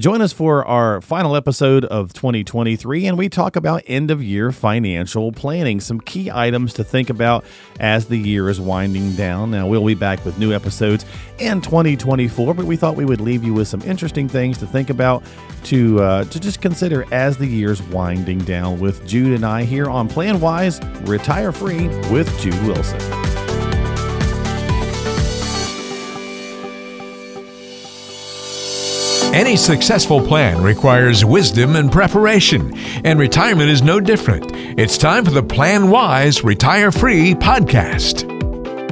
Join us for our final episode of 2023, and we talk about end of year financial planning, some key items to think about as the year is winding down. Now, we'll be back with new episodes in 2024, but we thought we would leave you with some interesting things to think about to, uh, to just consider as the year's winding down with Jude and I here on Plan Wise Retire Free with Jude Wilson. Any successful plan requires wisdom and preparation, and retirement is no different. It's time for the Plan Wise Retire Free podcast.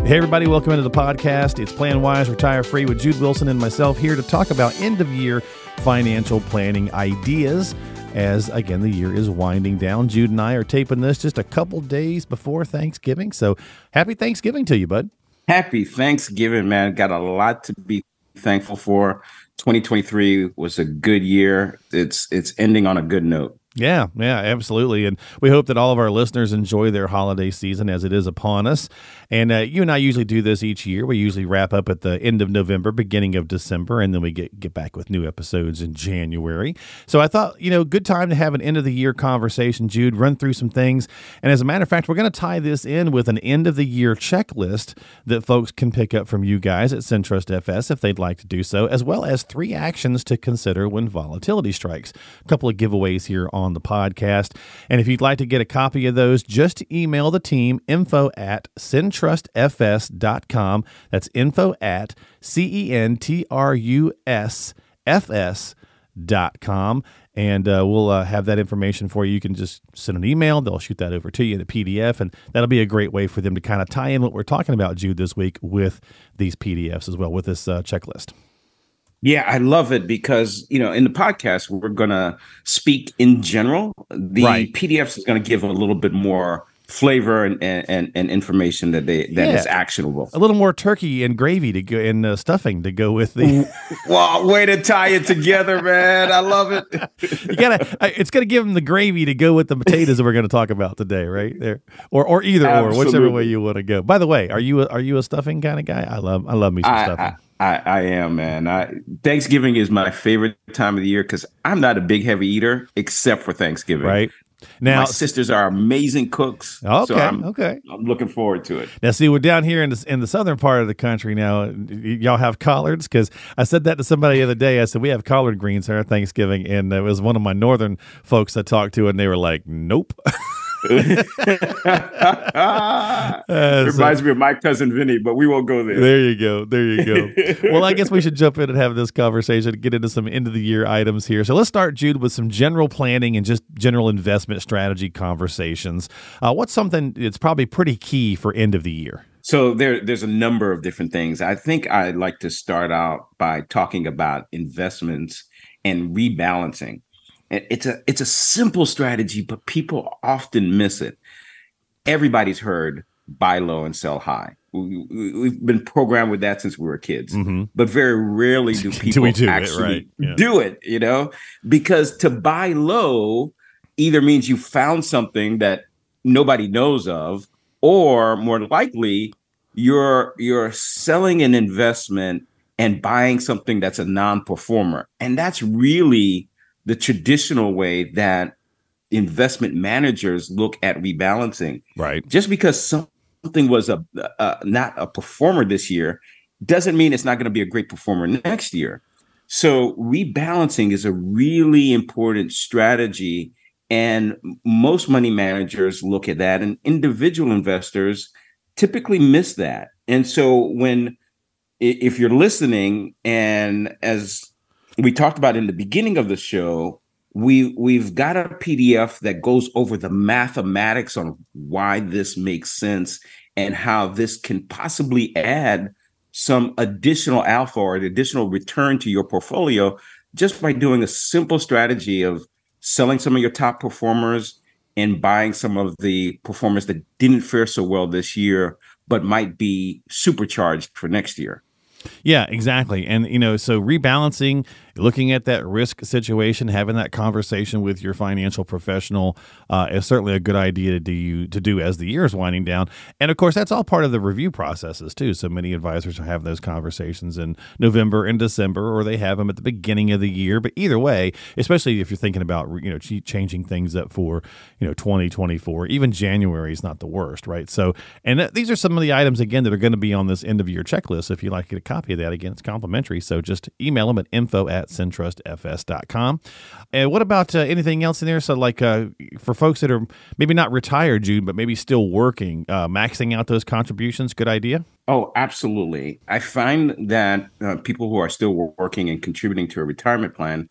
Hey, everybody, welcome into the podcast. It's Plan Wise Retire Free with Jude Wilson and myself here to talk about end of year financial planning ideas as again the year is winding down. Jude and I are taping this just a couple days before Thanksgiving. So happy Thanksgiving to you, bud. Happy Thanksgiving, man. Got a lot to be thankful for. 2023 was a good year. It's it's ending on a good note. Yeah, yeah, absolutely. And we hope that all of our listeners enjoy their holiday season as it is upon us. And uh, you and I usually do this each year. We usually wrap up at the end of November, beginning of December, and then we get, get back with new episodes in January. So I thought, you know, good time to have an end of the year conversation, Jude, run through some things. And as a matter of fact, we're going to tie this in with an end of the year checklist that folks can pick up from you guys at Centrus FS if they'd like to do so, as well as three actions to consider when volatility strikes. A couple of giveaways here on the podcast. And if you'd like to get a copy of those, just email the team info at centrusfs.com. That's info at C E N T R U S F S dot com and uh, we'll uh, have that information for you. You can just send an email; they'll shoot that over to you in a PDF, and that'll be a great way for them to kind of tie in what we're talking about, Jude, this week with these PDFs as well, with this uh, checklist. Yeah, I love it because, you know, in the podcast, we're going to speak in general. The right. PDFs is going to give a little bit more flavor and, and, and information that they that yeah. is actionable. A little more turkey and gravy to go and uh, stuffing to go with the. well, way to tie it together, man! I love it. you gotta. It's gonna give them the gravy to go with the potatoes that we're gonna talk about today, right there, or or either Absolutely. or, whichever way you want to go. By the way, are you a, are you a stuffing kind of guy? I love I love me some I, stuffing. I, I, I am, man. I, Thanksgiving is my favorite time of the year because I'm not a big heavy eater except for Thanksgiving. Right. Now, my sisters are amazing cooks. Okay, so I'm, okay. I'm looking forward to it. Now, see, we're down here in the in the southern part of the country now. Y'all have collards because I said that to somebody the other day. I said we have collard greens here at Thanksgiving, and it was one of my northern folks I talked to, and they were like, "Nope." uh, Reminds so, me of my cousin Vinny, but we won't go there. There you go. There you go. well, I guess we should jump in and have this conversation, get into some end of the year items here. So let's start, Jude, with some general planning and just general investment strategy conversations. Uh, what's something that's probably pretty key for end of the year? So there, there's a number of different things. I think I'd like to start out by talking about investments and rebalancing. It's a it's a simple strategy, but people often miss it. Everybody's heard buy low and sell high. We, have been programmed with that since we were kids, mm-hmm. but very rarely do people do do actually it, right? yeah. do it. You know, because to buy low either means you found something that nobody knows of, or more likely you're you're selling an investment and buying something that's a non-performer, and that's really the traditional way that investment managers look at rebalancing. Right. Just because something was a, a not a performer this year doesn't mean it's not going to be a great performer next year. So rebalancing is a really important strategy and most money managers look at that and individual investors typically miss that. And so when if you're listening and as we talked about in the beginning of the show, we we've got a PDF that goes over the mathematics on why this makes sense and how this can possibly add some additional alpha or additional return to your portfolio just by doing a simple strategy of selling some of your top performers and buying some of the performers that didn't fare so well this year but might be supercharged for next year. Yeah, exactly. And you know, so rebalancing looking at that risk situation, having that conversation with your financial professional uh, is certainly a good idea to do to do as the year is winding down. And of course, that's all part of the review processes too. So many advisors have those conversations in November and December, or they have them at the beginning of the year. But either way, especially if you're thinking about you know changing things up for you know 2024, even January is not the worst, right? So, and th- these are some of the items again that are going to be on this end of year checklist. If you'd like to get a copy of that, again, it's complimentary. So just email them at info at centrusfs.com. And what about uh, anything else in there? So, like uh, for folks that are maybe not retired, Jude, but maybe still working, uh, maxing out those contributions, good idea? Oh, absolutely. I find that uh, people who are still working and contributing to a retirement plan,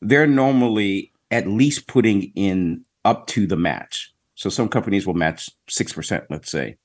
they're normally at least putting in up to the match. So some companies will match 6%, let's say.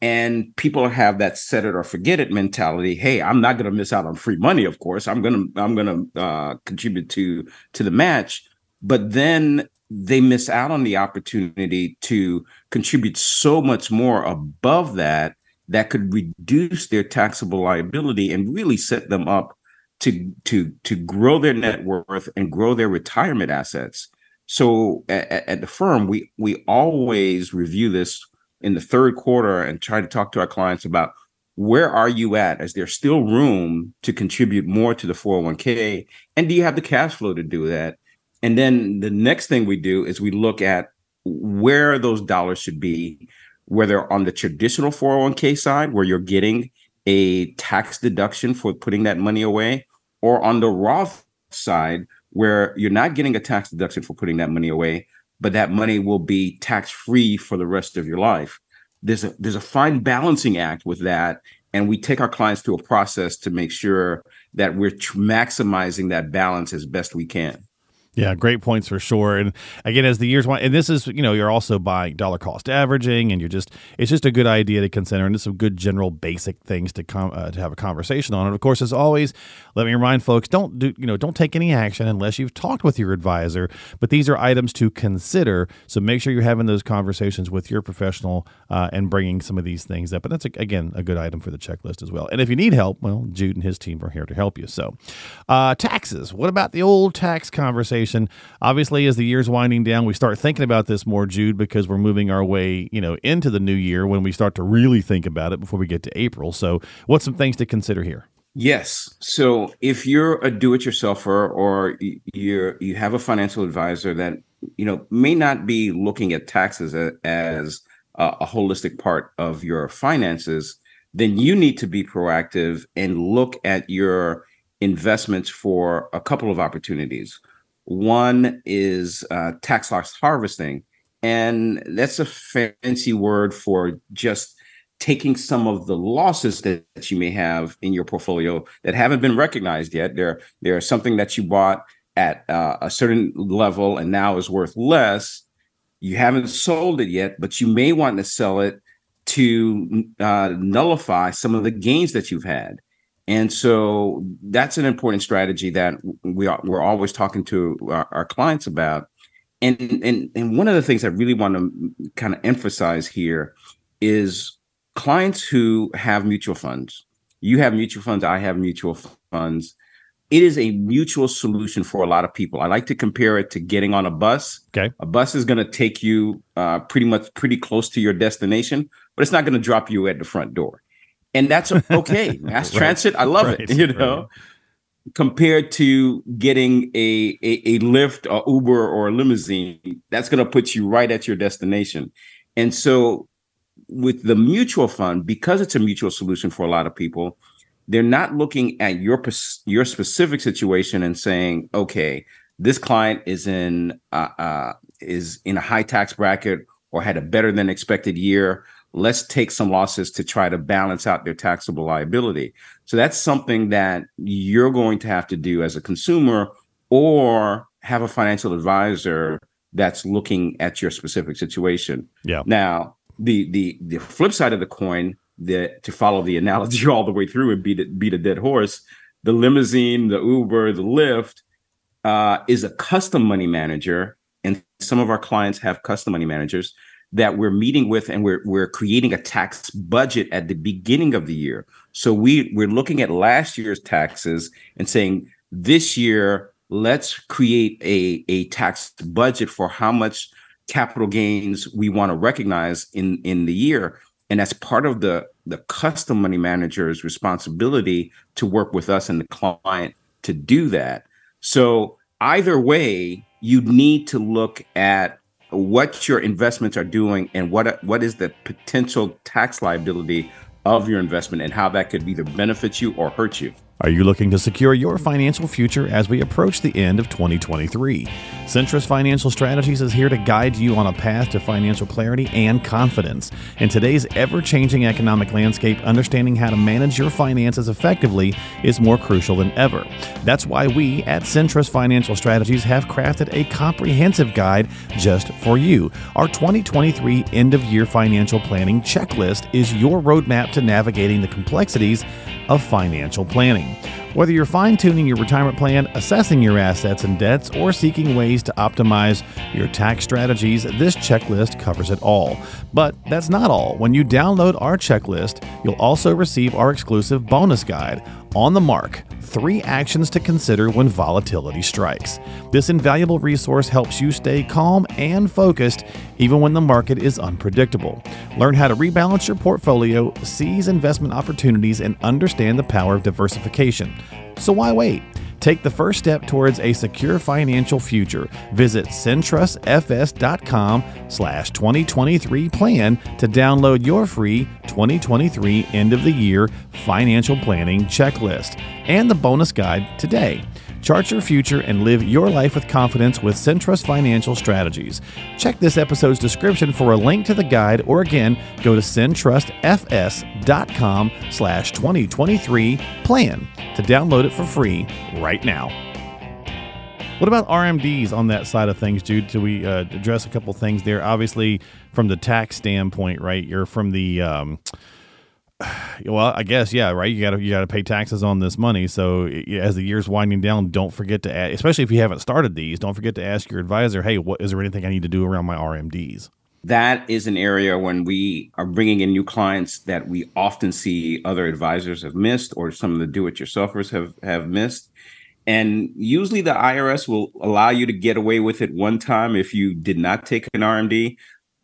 And people have that set it or forget it mentality. Hey, I'm not going to miss out on free money, of course. I'm going to I'm going to uh, contribute to to the match, but then they miss out on the opportunity to contribute so much more above that that could reduce their taxable liability and really set them up to to to grow their net worth and grow their retirement assets. So at, at the firm, we we always review this in the third quarter and try to talk to our clients about where are you at? Is there still room to contribute more to the 401k? And do you have the cash flow to do that? And then the next thing we do is we look at where those dollars should be, whether on the traditional 401k side, where you're getting a tax deduction for putting that money away, or on the Roth side, where you're not getting a tax deduction for putting that money away, but that money will be tax free for the rest of your life. There's a there's a fine balancing act with that, and we take our clients through a process to make sure that we're maximizing that balance as best we can. Yeah, great points for sure. And again, as the years went, and this is, you know, you're also buying dollar cost averaging, and you're just, it's just a good idea to consider, and it's some good general basic things to come uh, to have a conversation on. And of course, as always, let me remind folks, don't do, you know, don't take any action unless you've talked with your advisor. But these are items to consider. So make sure you're having those conversations with your professional uh, and bringing some of these things up. And that's a, again a good item for the checklist as well. And if you need help, well, Jude and his team are here to help you. So, uh, taxes. What about the old tax conversation? Obviously, as the year's winding down, we start thinking about this more, Jude, because we're moving our way, you know, into the new year when we start to really think about it before we get to April. So, what's some things to consider here? Yes. So, if you're a do-it-yourselfer or you're you have a financial advisor that you know may not be looking at taxes as a, a holistic part of your finances, then you need to be proactive and look at your investments for a couple of opportunities. One is uh, tax loss harvesting, and that's a fancy word for just taking some of the losses that, you may have in your portfolio that haven't been recognized yet. They're they're something that you bought at uh, a certain level and now is worth less. You haven't sold it yet, but you may want to sell it to uh, nullify some of the gains that you've had. And so that's an important strategy that we are, we're always talking to our, our clients about. And, and and one of the things I really want to kind of emphasize here is clients who have mutual funds. You have mutual funds, I have mutual funds. It is a mutual solution for a lot of people. I like to compare it to getting on a bus. Okay. A bus is going to take you uh, pretty much pretty close to your destination, but it's not going to drop you at the front door and that's okay. Mass right. transit, I love right. it. You know, right. compared to getting a, a a Lyft or Uber or a limousine, that's going to put you right at your destination. And so, with the mutual fund, because it's a mutual solution for a lot of people, they're not looking at your your specific situation and saying, okay, this client is in uh, uh, is in a high tax bracket or had a better than expected year let's take some losses to try to balance out their taxable liability. So that's something that you're going to have to do as a consumer or have a financial advisor that's looking at your specific situation. Yeah. Now, the the the flip side of the coin, that to follow the analogy all the way through and beat it, beat a dead horse, the limousine, the Uber, the Lyft uh, is a custom money manager, and some of our clients have custom money managers that we're meeting with and we're we're creating a tax budget at the beginning of the year. So we we're looking at last year's taxes and saying this year, let's create a, a tax budget for how much capital gains we want to recognize in, in the year. And that's part of the, the custom money manager's responsibility to work with us and the client to do that. So either way, you need to look at what your investments are doing and what what is the potential tax liability of your investment and how that could either benefit you or hurt you. Are you looking to secure your financial future as we approach the end of 2023? Centrus Financial Strategies is here to guide you on a path to financial clarity and confidence. In today's ever changing economic landscape, understanding how to manage your finances effectively is more crucial than ever. That's why we at Centrus Financial Strategies have crafted a comprehensive guide just for you. Our 2023 end of year financial planning checklist is your roadmap to navigating the complexities of financial planning. Whether you're fine tuning your retirement plan, assessing your assets and debts, or seeking ways to optimize your tax strategies, this checklist covers it all. But that's not all. When you download our checklist, you'll also receive our exclusive bonus guide, On the Mark Three Actions to Consider When Volatility Strikes. This invaluable resource helps you stay calm and focused even when the market is unpredictable. Learn how to rebalance your portfolio, seize investment opportunities, and understand the power of diversification. So why wait? Take the first step towards a secure financial future. Visit centrusfs.com slash 2023 plan to download your free 2023 end of the year financial planning checklist and the bonus guide today. Chart your future and live your life with confidence with Centrus Financial Strategies. Check this episode's description for a link to the guide, or again, go to centrusfs.com slash 2023 plan to download it for free right now. What about RMDs on that side of things, Jude? Do we uh, address a couple things there? Obviously, from the tax standpoint, right? You're from the um, well, I guess yeah, right. You got to you got to pay taxes on this money. So as the year's winding down, don't forget to add, especially if you haven't started these, don't forget to ask your advisor, hey, what is there anything I need to do around my RMDs? That is an area when we are bringing in new clients that we often see other advisors have missed, or some of the do-it-yourselfers have have missed. And usually the IRS will allow you to get away with it one time if you did not take an RMD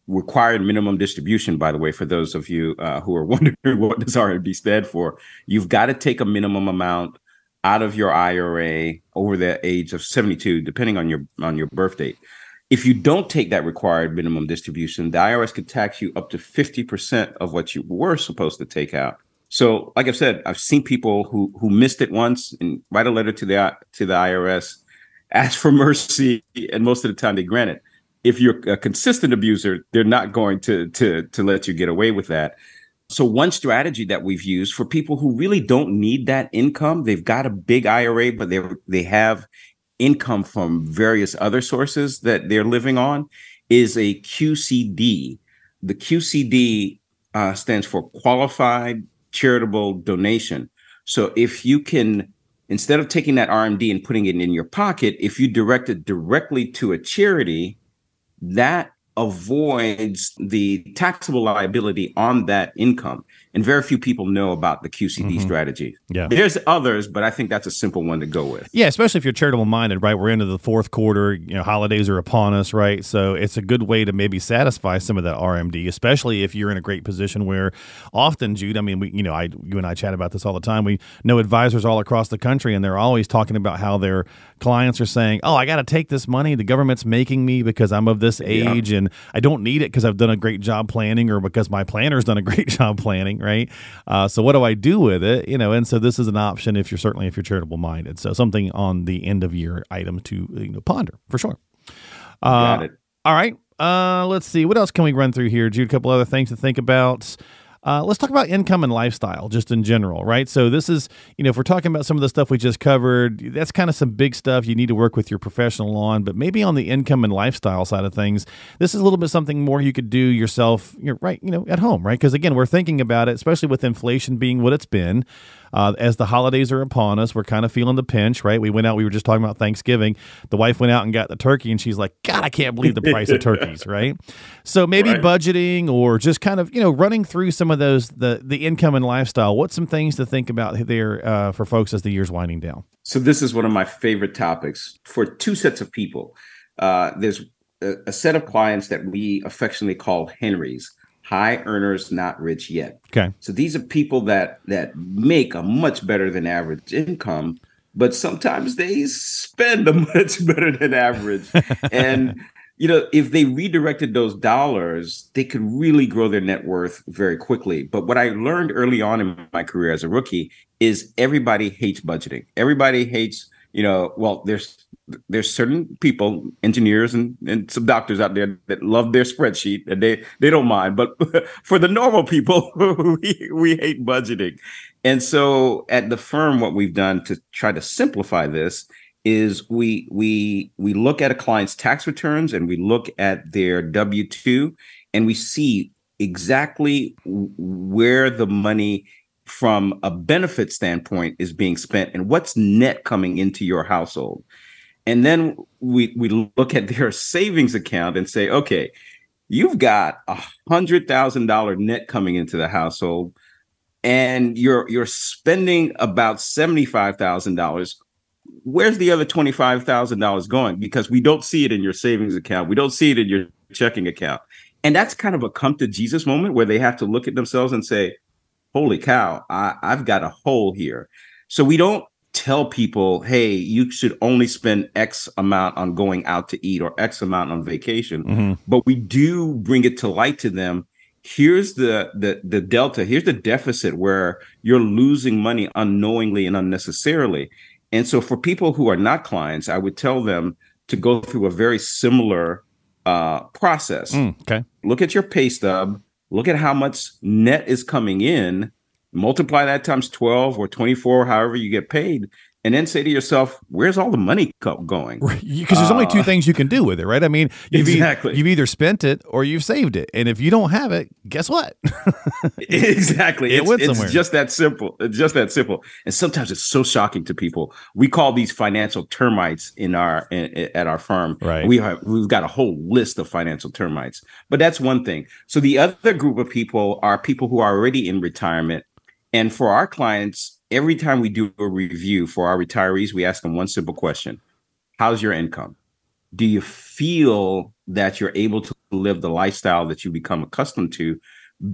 required minimum distribution by the way for those of you uh, who are wondering what does rmd stand for you've got to take a minimum amount out of your ira over the age of 72 depending on your on your birth date. If you don't take that required minimum distribution the irs could tax you up to 50% of what you were supposed to take out. So like i've said i've seen people who who missed it once and write a letter to the to the irs ask for mercy and most of the time they grant it if you're a consistent abuser, they're not going to to to let you get away with that. So one strategy that we've used for people who really don't need that income, they've got a big IRA, but they they have income from various other sources that they're living on, is a QCD. The QCD uh, stands for Qualified Charitable Donation. So if you can, instead of taking that RMD and putting it in your pocket, if you direct it directly to a charity, that avoids the taxable liability on that income and very few people know about the QCD mm-hmm. strategy. Yeah, there's others, but I think that's a simple one to go with. Yeah, especially if you're charitable minded, right? We're into the fourth quarter. You know, holidays are upon us, right? So it's a good way to maybe satisfy some of that RMD, especially if you're in a great position where often, Jude. I mean, we, you know, I, you and I chat about this all the time. We know advisors all across the country, and they're always talking about how their clients are saying, "Oh, I got to take this money. The government's making me because I'm of this age, yeah. and I don't need it because I've done a great job planning, or because my planner's done a great job planning." Right? Uh, so what do I do with it? You know, and so this is an option if you're certainly if you're charitable minded. So something on the end of year item to you know ponder for sure. Uh, Got it. All right. Uh, let's see. What else can we run through here, Jude? A couple other things to think about. Uh, let's talk about income and lifestyle just in general, right? So, this is, you know, if we're talking about some of the stuff we just covered, that's kind of some big stuff you need to work with your professional on. But maybe on the income and lifestyle side of things, this is a little bit something more you could do yourself, you're right, you know, at home, right? Because again, we're thinking about it, especially with inflation being what it's been. Uh, as the holidays are upon us, we're kind of feeling the pinch, right? We went out, we were just talking about Thanksgiving. The wife went out and got the turkey, and she's like, God, I can't believe the price of turkeys, right? So maybe right. budgeting or just kind of, you know, running through some of those, the, the income and lifestyle. What's some things to think about there uh, for folks as the year's winding down? So this is one of my favorite topics for two sets of people. Uh, there's a, a set of clients that we affectionately call Henrys high earners not rich yet. Okay. So these are people that that make a much better than average income but sometimes they spend a much better than average. And you know if they redirected those dollars they could really grow their net worth very quickly. But what i learned early on in my career as a rookie is everybody hates budgeting. Everybody hates you know well there's there's certain people, engineers and, and some doctors out there that love their spreadsheet and they they don't mind. But for the normal people, we we hate budgeting. And so at the firm, what we've done to try to simplify this is we we we look at a client's tax returns and we look at their W two and we see exactly where the money from a benefit standpoint is being spent and what's net coming into your household. And then we we look at their savings account and say, okay, you've got a hundred thousand dollar net coming into the household, and you're you're spending about seventy five thousand dollars. Where's the other twenty five thousand dollars going? Because we don't see it in your savings account, we don't see it in your checking account, and that's kind of a come to Jesus moment where they have to look at themselves and say, "Holy cow, I, I've got a hole here." So we don't tell people, hey, you should only spend X amount on going out to eat or X amount on vacation. Mm-hmm. But we do bring it to light to them. Here's the the the delta. Here's the deficit where you're losing money unknowingly and unnecessarily. And so for people who are not clients, I would tell them to go through a very similar uh, process. Mm, okay. Look at your pay stub. Look at how much net is coming in multiply that times 12 or 24 however you get paid and then say to yourself, "Where's all the money going?" Because there's uh, only two uh, things you can do with it, right? I mean, you've, exactly. e- you've either spent it or you've saved it, and if you don't have it, guess what? exactly, it it's, went somewhere. It's just that simple. It's just that simple. And sometimes it's so shocking to people. We call these financial termites in our in, in, at our firm. Right. We have we've got a whole list of financial termites, but that's one thing. So the other group of people are people who are already in retirement and for our clients, every time we do a review for our retirees, we ask them one simple question How's your income? Do you feel that you're able to live the lifestyle that you become accustomed to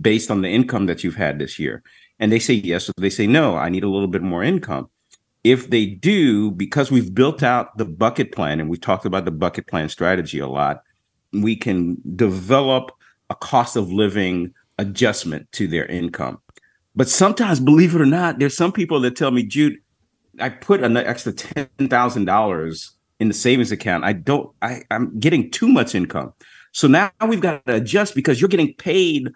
based on the income that you've had this year? And they say yes, or they say no, I need a little bit more income. If they do, because we've built out the bucket plan and we've talked about the bucket plan strategy a lot, we can develop a cost of living adjustment to their income. But sometimes, believe it or not, there's some people that tell me, Jude, I put an extra ten thousand dollars in the savings account. I don't. I, I'm getting too much income. So now we've got to adjust because you're getting paid.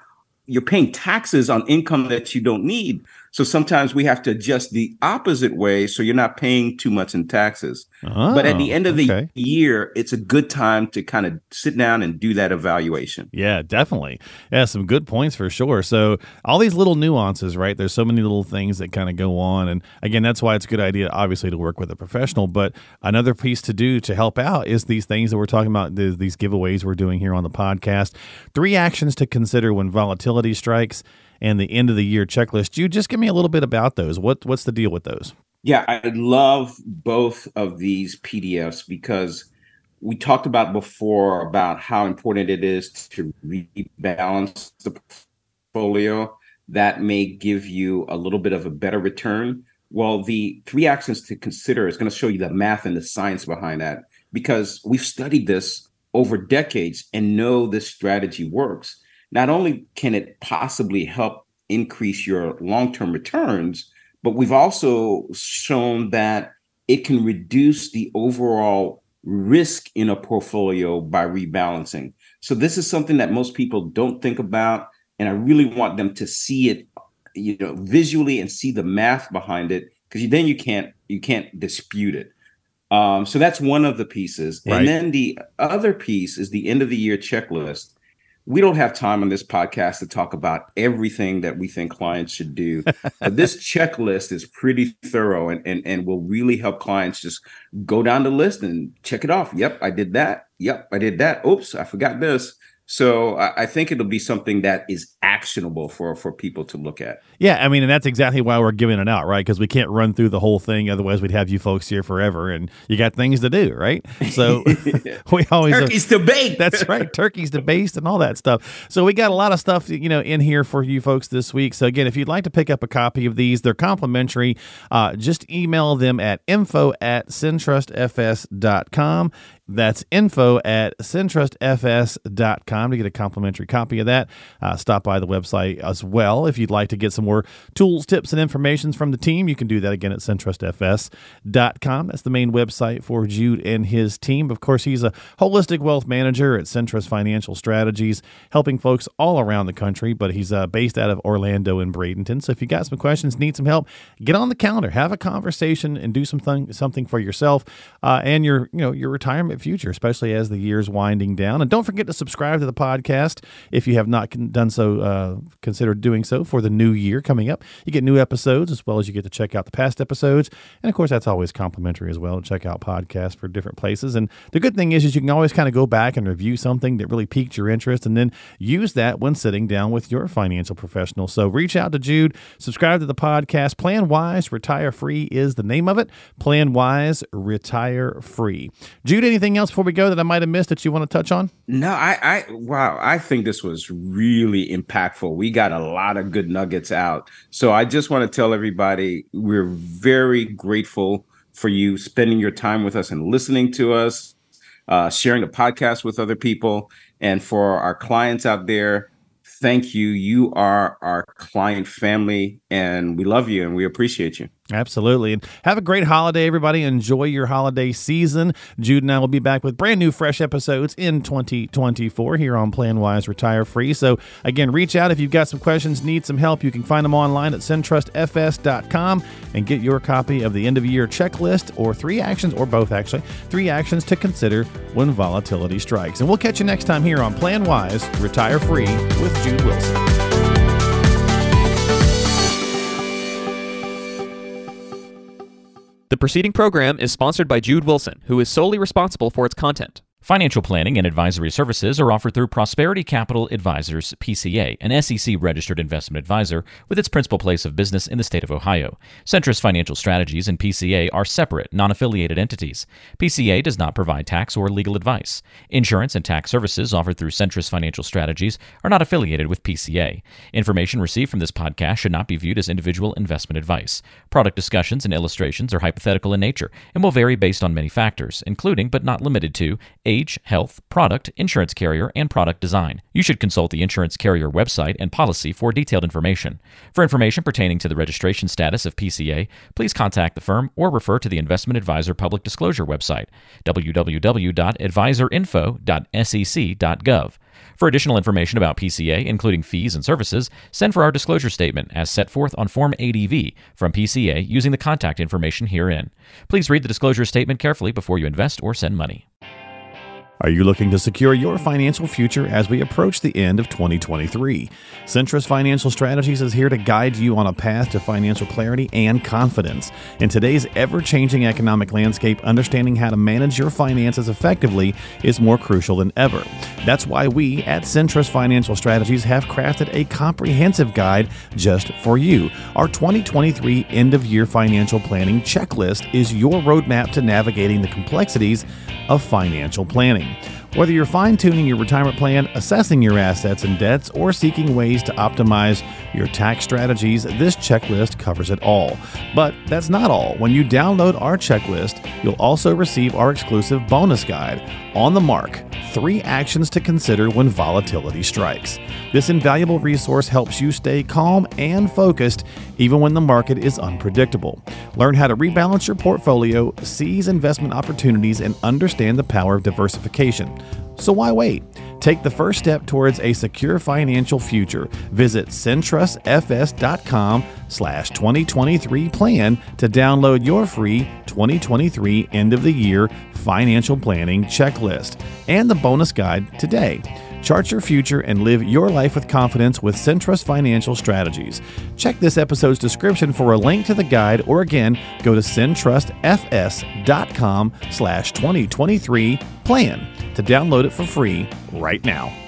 You're paying taxes on income that you don't need. So sometimes we have to adjust the opposite way so you're not paying too much in taxes. Oh, but at the oh, end of okay. the year, it's a good time to kind of sit down and do that evaluation. Yeah, definitely. Yeah, some good points for sure. So all these little nuances, right? There's so many little things that kind of go on. And again, that's why it's a good idea, obviously, to work with a professional. But another piece to do to help out is these things that we're talking about, these giveaways we're doing here on the podcast. Three actions to consider when volatility strikes and the end of the year checklist. You just give me a little bit about those. What what's the deal with those? Yeah, I love both of these PDFs because we talked about before about how important it is to rebalance the portfolio. That may give you a little bit of a better return. Well, the three actions to consider is going to show you the math and the science behind that because we've studied this over decades and know this strategy works not only can it possibly help increase your long-term returns, but we've also shown that it can reduce the overall risk in a portfolio by rebalancing. So this is something that most people don't think about and I really want them to see it you know visually and see the math behind it because then you can't you can't dispute it. Um, so that's one of the pieces. Right. And then the other piece is the end of the year checklist we don't have time on this podcast to talk about everything that we think clients should do. but this checklist is pretty thorough and, and, and will really help clients just go down the list and check it off. Yep, I did that. Yep, I did that. Oops, I forgot this. So I, think it'll be something that is actionable for for people to look at. Yeah, I mean, and that's exactly why we're giving it out, right? Because we can't run through the whole thing, otherwise we'd have you folks here forever, and you got things to do, right? So we always turkeys to bake. that's right, turkeys to baste and all that stuff. So we got a lot of stuff, you know, in here for you folks this week. So again, if you'd like to pick up a copy of these, they're complimentary. Uh, just email them at info at centrusfs.com. That's info at centrusfs.com to get a complimentary copy of that. Uh, stop by the website as well. If you'd like to get some more tools, tips, and information from the team, you can do that again at centrusfs.com. That's the main website for Jude and his team. Of course, he's a holistic wealth manager at Centrus Financial Strategies, helping folks all around the country, but he's uh, based out of Orlando and Bradenton. So if you got some questions, need some help, get on the calendar, have a conversation, and do something something for yourself uh, and your you know your retirement future, especially as the year's winding down. And don't forget to subscribe to the podcast if you have not done so. Uh, consider doing so for the new year coming up. You get new episodes as well as you get to check out the past episodes, and of course that's always complimentary as well. to Check out podcasts for different places. And the good thing is, is you can always kind of go back and review something that really piqued your interest, and then use that when sitting down with your financial professional. So reach out to Jude, subscribe to the podcast. Plan Wise, Retire Free is the name of it. Plan Wise, Retire Free. Jude, anything anything else before we go that I might have missed that you want to touch on? No, I, I, wow, I think this was really impactful. We got a lot of good nuggets out. So I just want to tell everybody we're very grateful for you spending your time with us and listening to us, uh, sharing the podcast with other people. And for our clients out there, thank you. You are our client family, and we love you and we appreciate you. Absolutely. And have a great holiday, everybody. Enjoy your holiday season. Jude and I will be back with brand new, fresh episodes in 2024 here on Plan Wise Retire Free. So, again, reach out if you've got some questions, need some help. You can find them online at centrusfs.com and get your copy of the end of year checklist or three actions, or both actually, three actions to consider when volatility strikes. And we'll catch you next time here on Plan Wise Retire Free with Jude Wilson. The preceding program is sponsored by Jude Wilson, who is solely responsible for its content. Financial planning and advisory services are offered through Prosperity Capital Advisors, PCA, an SEC registered investment advisor with its principal place of business in the state of Ohio. Centrus Financial Strategies and PCA are separate, non affiliated entities. PCA does not provide tax or legal advice. Insurance and tax services offered through Centrus Financial Strategies are not affiliated with PCA. Information received from this podcast should not be viewed as individual investment advice. Product discussions and illustrations are hypothetical in nature and will vary based on many factors, including but not limited to age, health, product, insurance carrier, and product design. You should consult the insurance carrier website and policy for detailed information. For information pertaining to the registration status of PCA, please contact the firm or refer to the Investment Advisor Public Disclosure website, www.advisorinfo.sec.gov. For additional information about PCA, including fees and services, send for our disclosure statement as set forth on Form ADV from PCA using the contact information herein. Please read the disclosure statement carefully before you invest or send money. Are you looking to secure your financial future as we approach the end of 2023? Centrus Financial Strategies is here to guide you on a path to financial clarity and confidence. In today's ever changing economic landscape, understanding how to manage your finances effectively is more crucial than ever. That's why we at Centrus Financial Strategies have crafted a comprehensive guide just for you. Our 2023 end of year financial planning checklist is your roadmap to navigating the complexities of financial planning time. Whether you're fine tuning your retirement plan, assessing your assets and debts, or seeking ways to optimize your tax strategies, this checklist covers it all. But that's not all. When you download our checklist, you'll also receive our exclusive bonus guide, On the Mark Three Actions to Consider When Volatility Strikes. This invaluable resource helps you stay calm and focused even when the market is unpredictable. Learn how to rebalance your portfolio, seize investment opportunities, and understand the power of diversification. So why wait? Take the first step towards a secure financial future. Visit centrusfs.com slash 2023 plan to download your free 2023 end of the year financial planning checklist and the bonus guide today. Chart your future and live your life with confidence with Centrus Financial Strategies. Check this episode's description for a link to the guide or again, go to centrusfs.com slash 2023 plan to download it for free right now.